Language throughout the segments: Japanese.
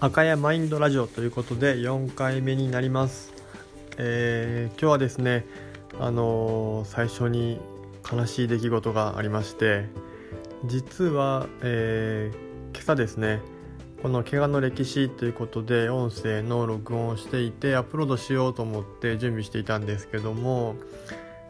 赤谷マインドラジオということで4回目になります、えー、今日はですねあのー、最初に悲しい出来事がありまして実は、えー、今朝ですねこの怪我の歴史ということで音声の録音をしていてアップロードしようと思って準備していたんですけども、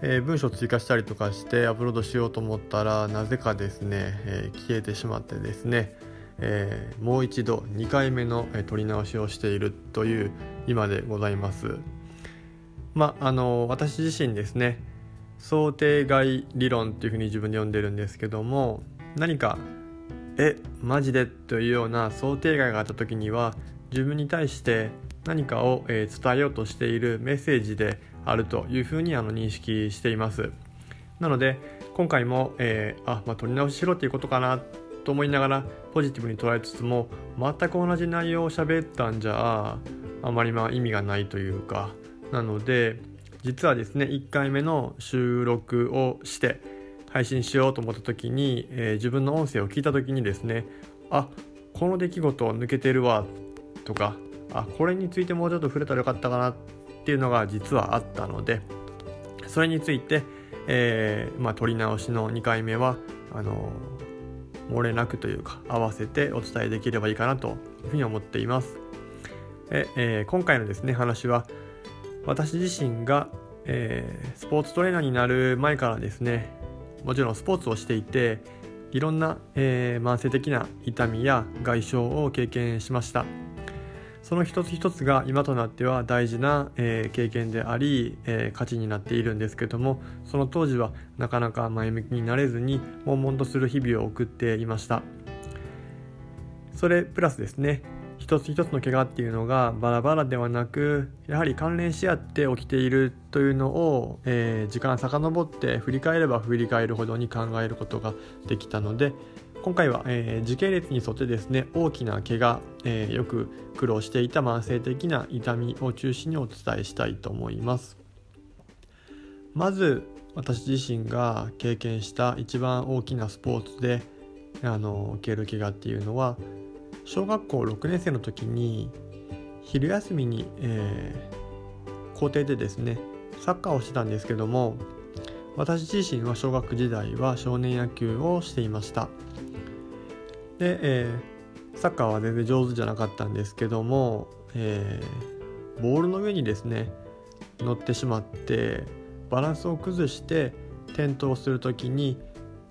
えー、文章追加したりとかしてアップロードしようと思ったらなぜかですね、えー、消えてしまってですね、えー、もう一度2回目の、え撮り直しをしているという今でございます。まあの私自身ですね想定外理論というふうに自分で呼んでるんですけども何かえマジで？というような想定外があった時には自分に対して何かを、え伝えようとしているメッセージであるというふうにあの認識していますなので今回も、えー、あ、まあ、取り直ししろっていうことかなと思いながらポジティブに捉えつつも全く同じ内容を喋ったんじゃあまりまあ意味がないというかなので実はですね1回目の収録をして配信しようと思った時に、えー、自分の音声を聞いた時にですねあこの出来事抜けてるわとかあこれについてもうちょっと触れたらよかったかなっていうのが実はあったのでそれについて、えー、まあ、撮り直しの2回目はあの漏れなくというか合わせてお伝えできればいいかなというふうに思っています。ええー、今回のですね話は私自身が、えー、スポーツトレーナーになる前からですねもちろんスポーツをしていていろんな、えー、慢性的な痛みや外傷を経験しましたその一つ一つが今となっては大事な、え、経験であり、え、価値になっているんですけどもその当時はなかなか前向きになれずに悶々とする日々を送っていました。それプラスですね一つ一つの怪我っていうのがバラバラではなくやはり関連し合って起きているというのを、えー、時間遡って振り返れば振り返るほどに考えることができたので今回は、えー、時系列に沿ってですね大きな怪我、えー、よく苦労していた慢性的な痛みを中心にお伝えしたいと思います。まず私自身が経験した一番大きなスポーツであの受ける怪我っていうのは小学校6年生の時に昼休みに、えー、校庭でですねサッカーをしてたんですけども私自身は小学時代は少年野球をしていました。で、えー、サッカーは全然上手じゃなかったんですけども、えー、ボールの上にですね乗ってしまってバランスを崩して転倒する時に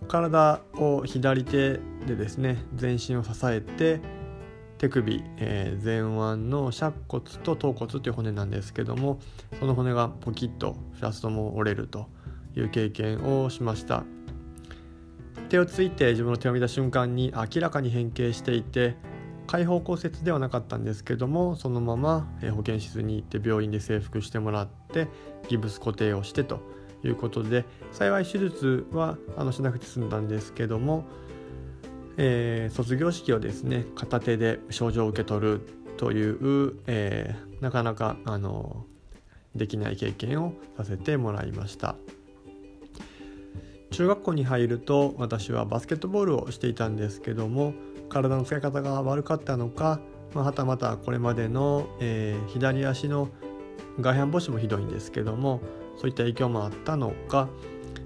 体を左手でですね全身を支えて手首、えー、前腕の尺骨と頭骨という骨なんですけどもその骨がポキッと2つとも折れるという経験をしました。手をついて自分の手を見た瞬間に明らかに変形していて開放骨折ではなかったんですけどもそのまま保健室に行って病院で征服してもらってギブス固定をしてということで幸い手術はあのしなくて済んだんですけどもえー、卒業式をですね片手で症状を受け取るという、えー、なかなかあのできない経験をさせてもらいました。中学校に入ると私はバスケットボールをしていたんですけども体の使い方が悪かったのか、まあ、はたまたこれまでの、えー、左足の外反母趾もひどいんですけどもそういった影響もあったのか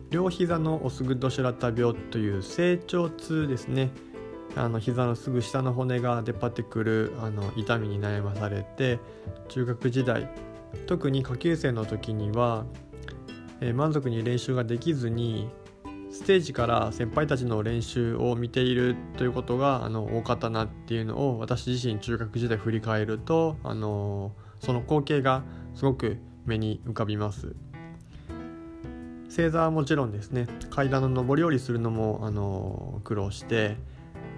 両膝のオスグッドシュラッタ病という成長痛ですね。あの膝のすぐ下の骨が出っ張ってくるあの痛みに悩まされて中学時代特に下級生の時には、えー、満足に練習ができずにステージから先輩たちの練習を見ているということがあの多かったなっていうのを私自身中学時代振り返るとあのその光景がすごく目に浮かびます。正座はもちろんですね階段の上り下りするのもあの苦労して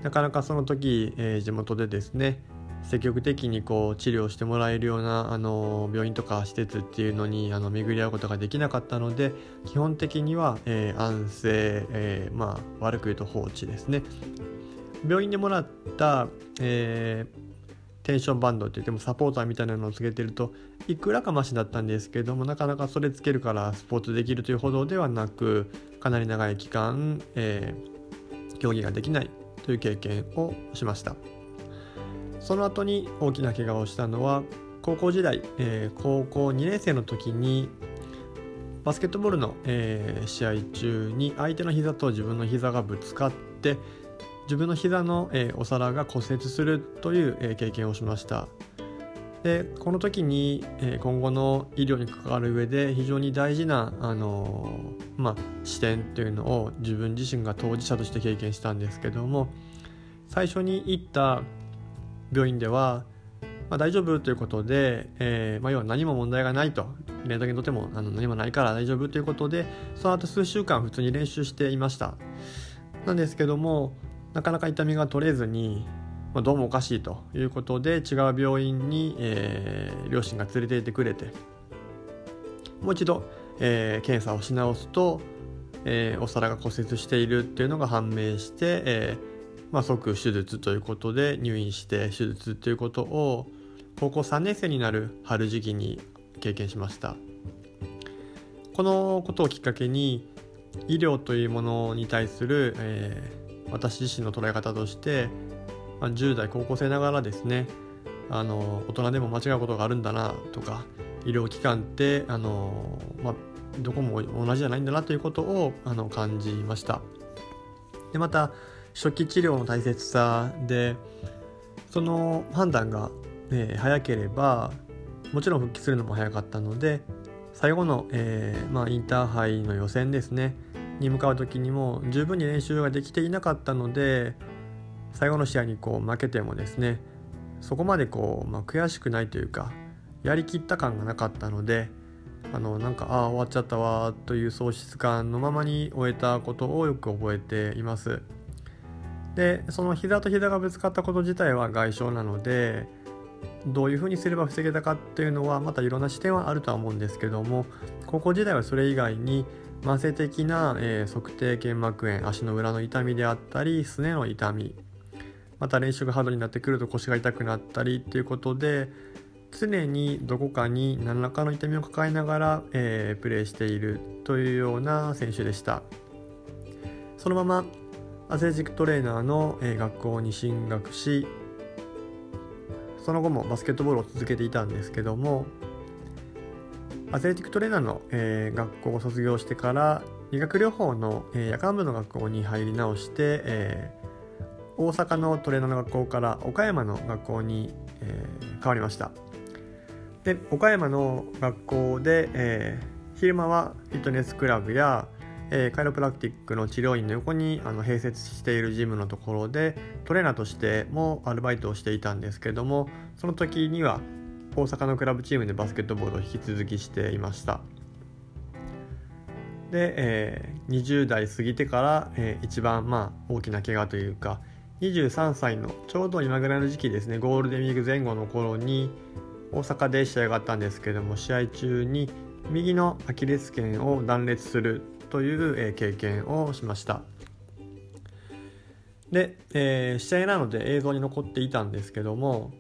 なかなかその時、えー、地元でですね積極的にこう治療してもらえるようなあの病院とか施設っていうのにあの巡り合うことができなかったので基本的には、えー、安静、えー、まあ、悪く言うと放置ですね。病院でもらった、えー、テンションバンドって言ってもサポーターみたいなのをつけてるといくらかマシだったんですけどもなかなかそれつけるからスポーツできるというほどではなくかなり長い期間、えー、競技ができないという経験をしました。その後に大きな怪我をしたのは高校時代、えー、高校2年生の時にバスケットボールの、えー、試合中に相手の膝と自分の膝がぶつかって自分の膝の、えー、お皿が骨折するという、えー、経験をしました。でこの時に、えー、今後の医療に関わる上で非常に大事な、あのまあ、視点というのを自分自身が当事者として経験したんですけども最初に行った病院では、まあ、大丈夫ということで、えまあ、要は何も問題がないと。レントゲンとてもあの何もないから大丈夫ということでその後数週間普通に練習していました。なんですけどもなかなか痛みが取れずに、まあ、どうもおかしいということで違う病院に、えー、両親が連れて行ってくれてもう一度、えー、検査をし直すと、えー、お皿が骨折しているっていうのが判明して、えーまあ、即手術ということで入院して手術ということを高校3年生になる春時期に経験しました。このことをきっかけに医療というものに対する、えー、私自身の捉え方として、まあ、10代高校生ながらですねあの大人でも間違うことがあるんだなとか医療機関ってあの、まあ、どこも同じじゃないんだなということをあの感じました。でまた初期治療の大切さでその判断が、えー、早ければもちろん復帰するのも早かったので最後の、えー、まあ、インターハイの予選ですねに向かう時にも十分に練習ができていなかったので最後の試合にこう負けてもですねそこまでこう、まあ、悔しくないというかやりきった感がなかったのであのなんかああ終わっちゃったわという喪失感のままに終えたことをよく覚えています。でその膝と膝がぶつかったこと自体は外傷なのでどういうふうにすれば防げたかっていうのはまたいろんな視点はあるとは思うんですけども高校時代はそれ以外に慢性的な、えー、測定腱膜炎足の裏の痛みであったりすねの痛みまた練習がハードになってくると腰が痛くなったりっていうことで常にどこかに何らかの痛みを抱えながら、えー、プレーしているというような選手でした。そのままアスレチックトレーナーの、学校に進学しその後もバスケットボールを続けていたんですけどもアスレティックトレーナーの、えー、学校を卒業してから理学療法の、えー、夜間部の学校に入り直して、えー、大阪のトレーナーの学校から岡山の学校に、え変わりました。で岡山の学校で、え昼間はフィットネスクラブやえー、カイロプラクティックの治療院の横にあの併設しているジムのところでトレーナーとしてもアルバイトをしていたんですけどもその時には大阪のクラブチームでバスケットボールを引き続きしていました。で、えー、20代過ぎてから、えー、一番まあ大きな怪我というか23歳のちょうど今ぐらいの時期ですねゴールデンウィーク前後の頃に大阪で試合があったんですけども試合中に右のアキレス腱を断裂するという経験をしました。で、えー、試合なので映像に残っていたんですけども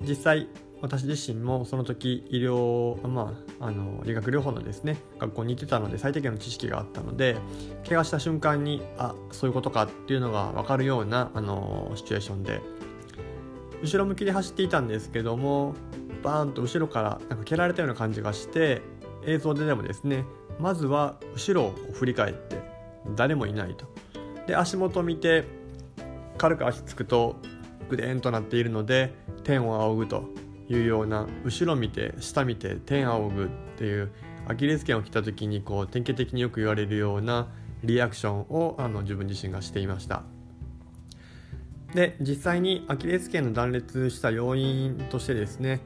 実際私自身もその時医療、まあ、あの理学療法のですね学校に行ってたので最低限の知識があったので怪我した瞬間にあそういうことかっていうのが分かるようなあのシチュエーションで後ろ向きで走っていたんですけどもバーンと後ろからなんか蹴られたような感じがして映像ででもですねまずは後ろを振り返って誰もいないと。で足元見て軽く足つくとグデンとなっているので天を仰ぐというような後ろ見て下見て天仰ぐっていうアキレス腱を切った時にこう典型的によく言われるようなリアクションをあの自分自身がしていました。で実際にアキレス腱の断裂した要因としてですね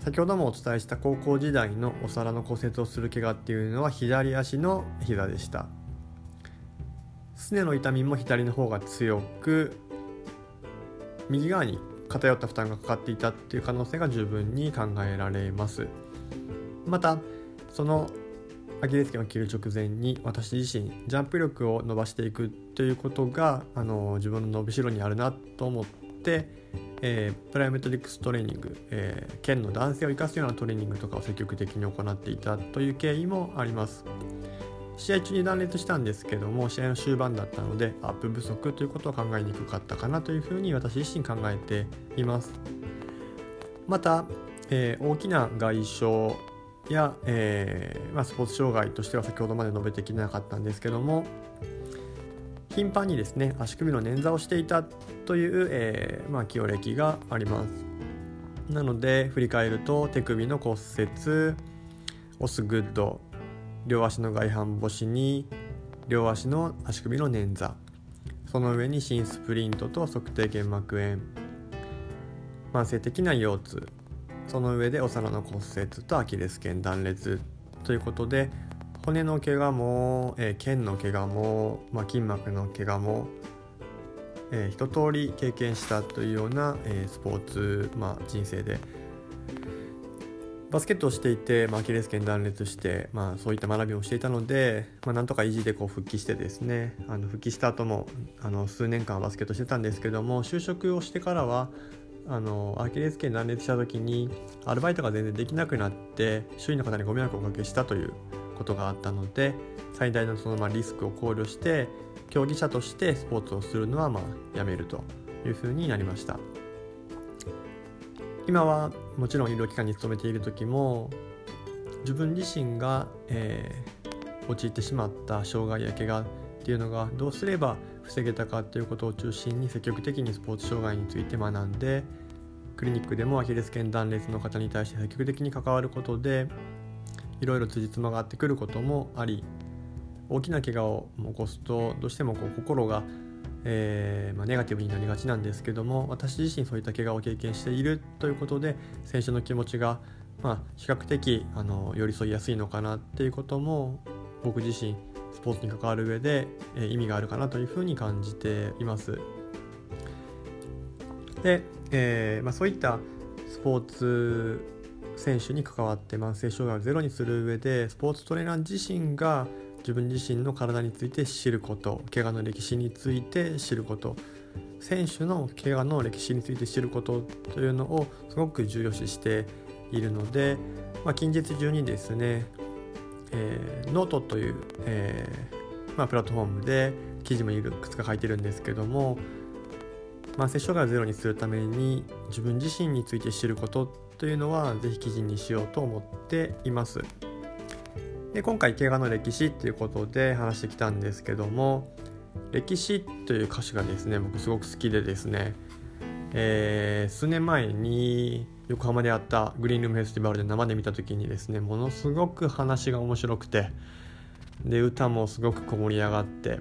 先ほどもお伝えした高校時代のお皿の骨折をする怪我っていうのは左足の膝でした。すねの痛みも左の方が強く右側に偏った負担がかかっていたっていう可能性が十分に考えられます。またそのアキレス腱を切る直前に私自身ジャンプ力を伸ばしていくということがあの自分の伸びしろにあるなと思ってえー、プライメトリックストレーニング、えー、県の男性を生かすようなトレーニングとかを積極的に行っていたという経緯もあります。試合中に断裂したんですけども試合の終盤だったのでアップ不足ということは考えにくかったかなというふうに私自身考えています。また、えー、大きな外傷や、えーまあ、スポーツ障害としては先ほどまで述べてきなかったんですけども頻繁にですね足首の捻挫をしていたという、えーまあ、清歴があります。なので振り返ると手首の骨折オスグッド両足の外反母趾に両足の足首の捻挫その上に新スプリントと測定腱膜炎慢性的な腰痛その上でお皿の骨折とアキレス腱断裂ということで骨の怪我も、えー、腱の怪我も、まあ、筋膜の怪我も、えー、一通り経験したというような、えー、スポーツ、まあ、人生で。バスケットをしていて、まあ、アキレス腱断裂して、まあ、そういった学びをしていたので、まあ、なんとか維持でこう復帰してですねあの復帰した後もあの数年間バスケットしてたんですけども就職をしてからはあのアキレス腱断裂した時にアルバイトが全然できなくなって周囲の方にご迷惑をおかけしたということがあったので最大のそのまあリスクを考慮して競技者としてスポーツをするのはまあやめるというふうになりました。今はもちろん医療機関に勤めている時も自分自身が、えー、陥ってしまった障害や怪我っていうのがどうすれば防げたかということを中心に積極的にスポーツ障害について学んでクリニックでもアキレス腱断裂の方に対して積極的に関わることでいろいろ辻褄が合ってくることもあり大きな怪我を起こすとどうしてもこう心が、えー、まあ、ネガティブになりがちなんですけども私自身そういった怪我を経験しているということで選手の気持ちが、まあ、比較的あの寄り添いやすいのかなっていうことも僕自身ポーツに関わる上で、えー、意味があるかなというふうに感じています。で、えーまあ、そういったスポーツ選手に関わって慢性障害をゼロにする上でスポーツトレーナー自身が自分自身の体について知ること怪我の歴史について知ること選手の怪我の歴史について知ることというのをすごく重要視しているので、まあ、近日中にですね、えー、ノートという、えーまあ、プラットフォームで記事もいくつか書いてるんですけども慢性障害をゼロにするために自分自身について知ることというのは是非記事にしようと思っています。で今回怪我の歴史っていうことで話してきたんですけども歴史という歌詞がですね僕すごく好きでですね、えー、数年前に横浜であったグリーンルームフェスティバルで生で見た時にですねものすごく話が面白くてで歌もすごくこもり上がって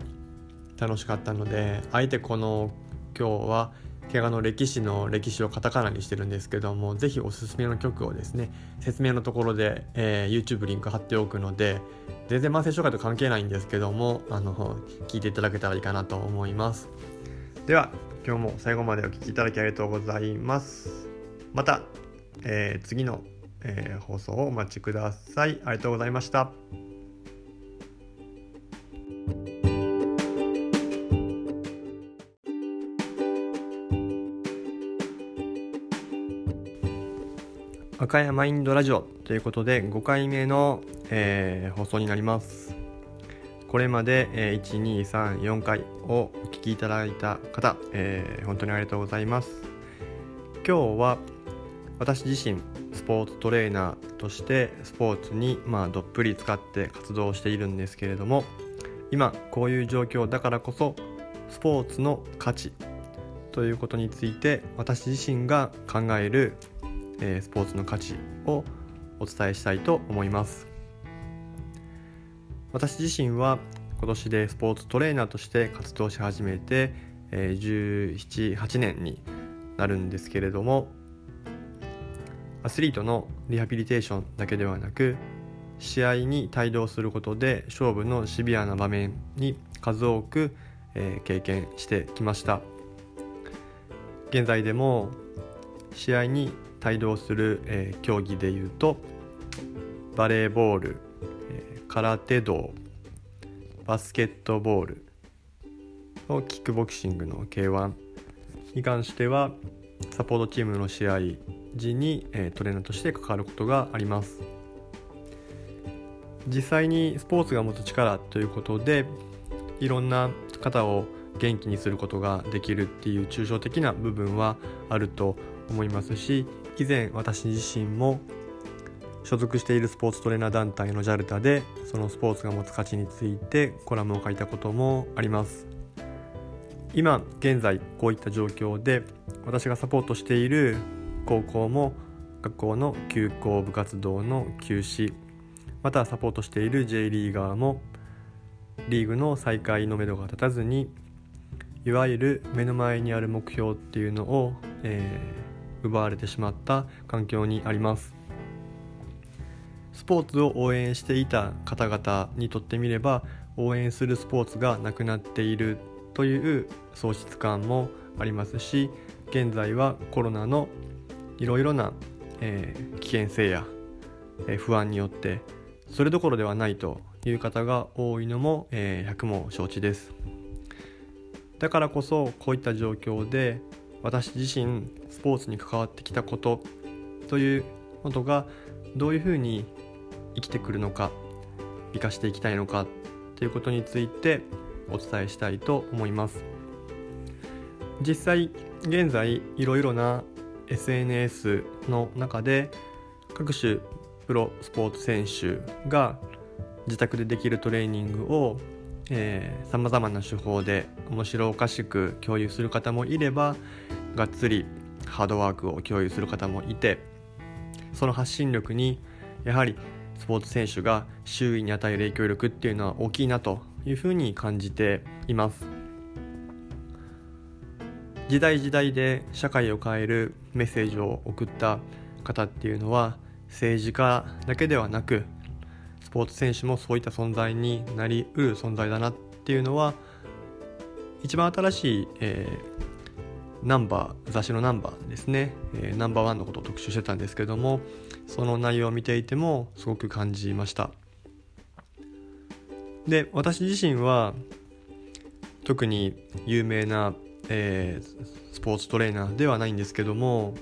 楽しかったのであえてこの今日は怪我の歴史の歴史をカタカナにしてるんですけどもぜひおすすめの曲をですね説明のところで、えー、YouTube リンク貼っておくので全然慢性障害と関係ないんですけどもあの聞いていただけたらいいかなと思います。では今日も最後までお聴きいただきありがとうございます。また、えー、次の、えー、放送をお待ちください。ありがとうございました。赤山マインドラジオということで5回目の、えー、放送になります。これまで、えー、1234回をお聞きいただいた方、えー、本当にありがとうございます。今日は私自身スポーツトレーナーとしてスポーツに、まあ、どっぷり使って活動しているんですけれども今こういう状況だからこそスポーツの価値ということについて私自身が考えるえスポーツの価値をお伝えしたいと思います。私自身は今年でスポーツトレーナーとして活動し始めて、え1718年になるんですけれどもアスリートのリハビリテーションだけではなく試合に帯同することで勝負のシビアな場面に数多く、え経験してきました。現在でも試合に帯同する、えー、競技でいうとバレーボール、えー、空手道バスケットボールとキックボクシングの K1 に関してはサポートチームの試合時に、えー、トレーナーとして関わることがあります。実際にスポーツが持つ力ということでいろんな方を元気にすることができるっていう抽象的な部分はあると思いますし以前私自身も所属しているスポーツトレーナー団体の JALTA でそのスポーツが持つ価値についてコラムを書いたこともあります。今現在こういった状況で私がサポートしている高校も学校の休校部活動の休止またサポートしている J リーガーもリーグの再開のめどが立たずにいわゆる目の前にある目標っていうのを、えー、奪われてしまった環境にあります。スポーツを応援していた方々にとってみれば応援するスポーツがなくなっているという喪失感もありますし現在はコロナのいろいろな、えー、危険性や、えー、不安によってそれどころではないという方が多いのも、えー、100も承知です。だからこそこういった状況で私自身スポーツに関わってきたことということがどういうふうに生きてくるのか生かしていきたいのかということについてお伝えしたいと思います。実際現在いろいろな SNS の中で各種プロスポーツ選手が自宅でできるトレーニングをさまざまな手法で面白おかしく共有する方もいればがっつりハードワークを共有する方もいてその発信力にやはりスポーツ選手が周囲に与える影響力っていうのは大きいなというふうに感じています。時代時代で社会を変えるメッセージを送った方っていうのは政治家だけではなくスポーツ選手もそういった存在になりうる存在だなっていうのは一番新しい、えー、ナンバー雑誌のナンバーですね、えー、ナンバーワンのことを特集してたんですけどもその内容を見ていてもすごく感じました。で私自身は特に有名な、えー、スポーツトレーナーではないんですけども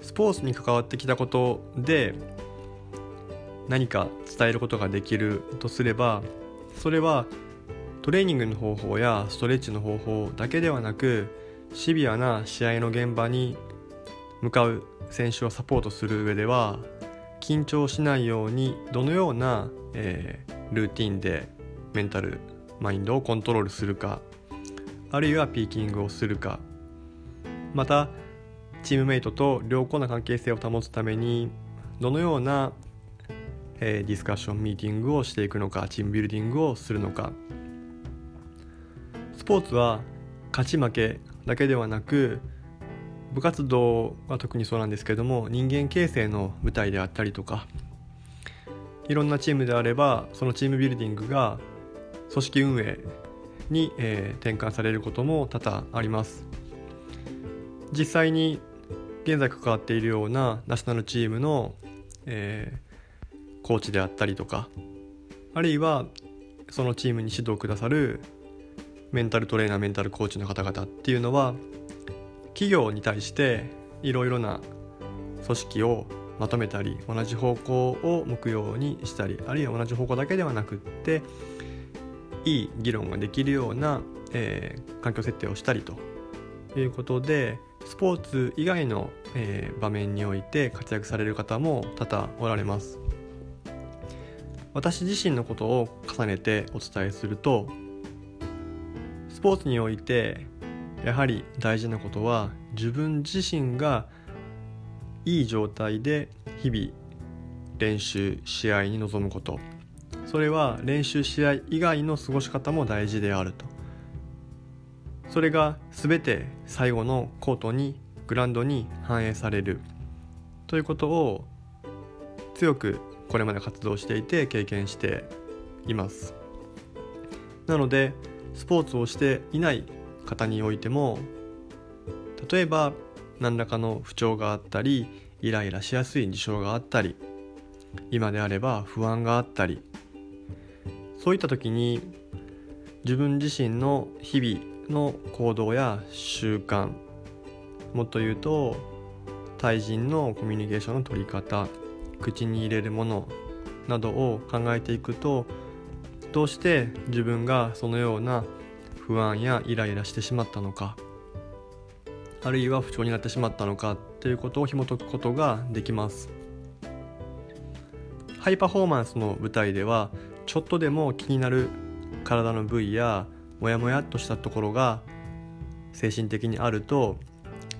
スポーツに関わってきたことで何か伝えることができるとすればそれはトレーニングの方法やストレッチの方法だけではなくシビアな試合の現場に向かう選手をサポートする上では緊張しないようにどのような、えー、ルーティンでメンタルマインドをコントロールするかあるいはピーキングをするか。またチームメイトと良好な関係性を保つためにどのような、えー、ディスカッションミーティングをしていくのかチームビルディングをするのか。スポーツは勝ち負けだけではなく部活動は特にそうなんですけども人間形成の舞台であったりとかいろんなチームであればそのチームビルディングが組織運営に、えー、転換されることも多々あります。実際に現在関わっているようなナショナルチームの、えー、コーチであったりとかあるいはそのチームに指導くださるメンタルトレーナーメンタルコーチの方々っていうのは企業に対していろいろな組織をまとめたり同じ方向を向くようにしたりあるいは同じ方向だけではなくっていい議論ができるような、えー、環境設定をしたりと。いうことでスポーツ以外の、えー、場面において活躍される方も多々おられます。私自身のことを重ねてお伝えするとスポーツにおいてやはり大事なことは自分自身がいい状態で日々練習試合に臨むこと。それは練習試合以外の過ごし方も大事であると。それが全て最後のコートにグラウンドに反映される。ということを強くこれまで活動していて経験しています。なのでスポーツをしていない方においても例えば何らかの不調があったりイライラしやすい事象があったり今であれば不安があったりそういった時に自分自身の日々の行動や習慣もっと言うと対人のコミュニケーションの取り方口に入れるものなどを考えていくとどうして自分がそのような不安やイライラしてしまったのかあるいは不調になってしまったのかということを紐解くことができます。ハイパフォーマンスの舞台ではちょっとでも気になる体の部位やモヤモヤっとしたところが精神的にあると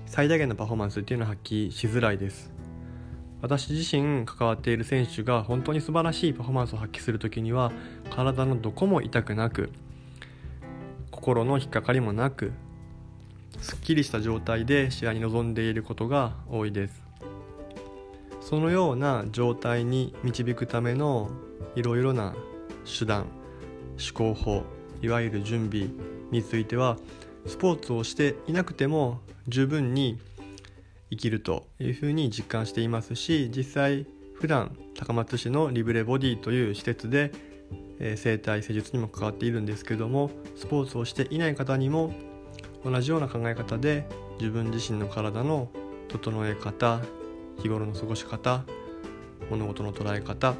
最大限のパフォーマンスっていうのは発揮しづらいです。私自身関わっている選手が本当に素晴らしいパフォーマンスを発揮する時には体のどこも痛くなく心の引っかかりもなくすっきりした状態で試合に臨んでいることが多いです。そのような状態に導くためのいろいろな手段思考法いわゆる準備についてはスポーツをしていなくても十分に生きるというふうに実感していますし実際普段高松市のリブレボディという施設で、え整体施術にも関わっているんですけどもスポーツをしていない方にも同じような考え方で自分自身の体の整え方日頃の過ごし方物事の捉え方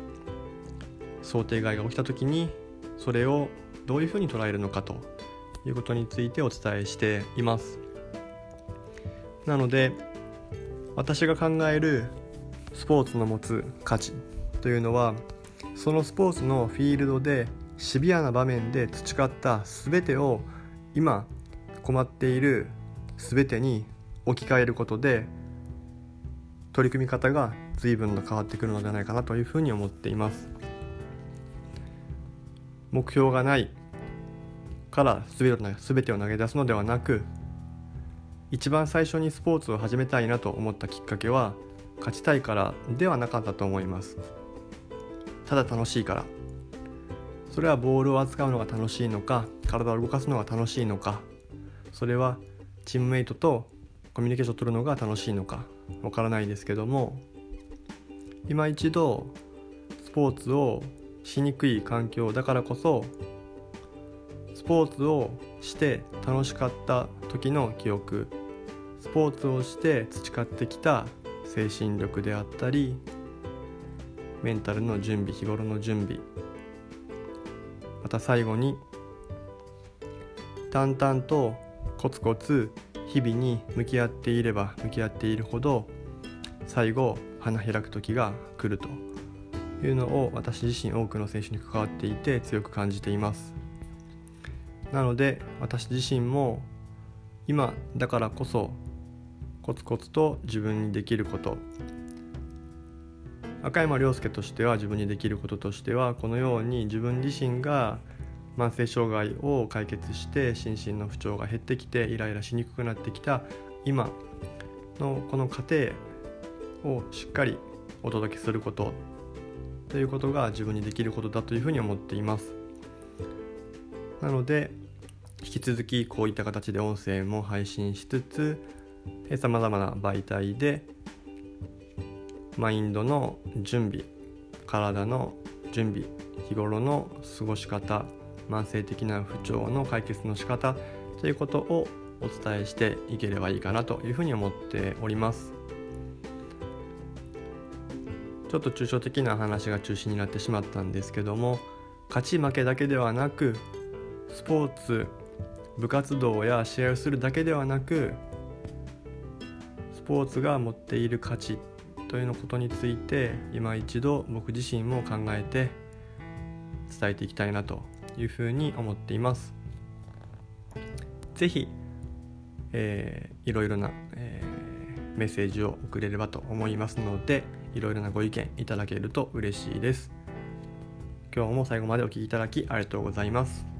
想定外が起きた時にそれをどういうふうに捉えるのかということについてお伝えしています。なので私が考えるスポーツの持つ価値というのはそのスポーツのフィールドでシビアな場面で培った全てを今困っている全てに置き換えることで取り組み方が随分と変わってくるのではないかなというふうに思っています。目標がないから全てを投げ出すのではなく一番最初にスポーツを始めたいなと思ったきっかけは勝ちたいからではなかったと思います。ただ楽しいから。それはボールを扱うのが楽しいのか体を動かすのが楽しいのか。それはチームメイトとコミュニケーションを取るのが楽しいのか。わからないですけども今一度スポーツをしにくい環境だからこそスポーツをして楽しかった時の記憶スポーツをして培ってきた精神力であったりメンタルの準備日頃の準備また最後に淡々とコツコツ日々に向き合っていれば向き合っているほど最後花開く時が来ると。いうのを私自身多くの選手に関わっていて強く感じています。なので私自身も今だからこそコツコツと自分にできること。赤山亮介としては自分にできることとしてはこのように自分自身が慢性障害を解決して心身の不調が減ってきてイライラしにくくなってきた今のこの過程をしっかりお届けすること。ということが自分にできることだというふうに思っています。なので引き続きこういった形で音声も配信しつつさまざまな媒体でマインドの準備体の準備日頃の過ごし方慢性的な不調の解決の仕方ということをお伝えしていければいいかなというふうに思っております。ちょっと抽象的な話が中心になってしまったんですけども勝ち負けだけではなくスポーツ部活動や試合をするだけではなくスポーツが持っている価値というのことについて今一度僕自身も考えて伝えていきたいなというふうに思っています。ぜひ、えー、いろいろな、えー、メッセージを送れればと思いますのでいろいろなご意見いただけると嬉しいです。今日も最後までお聴きいただきありがとうございます。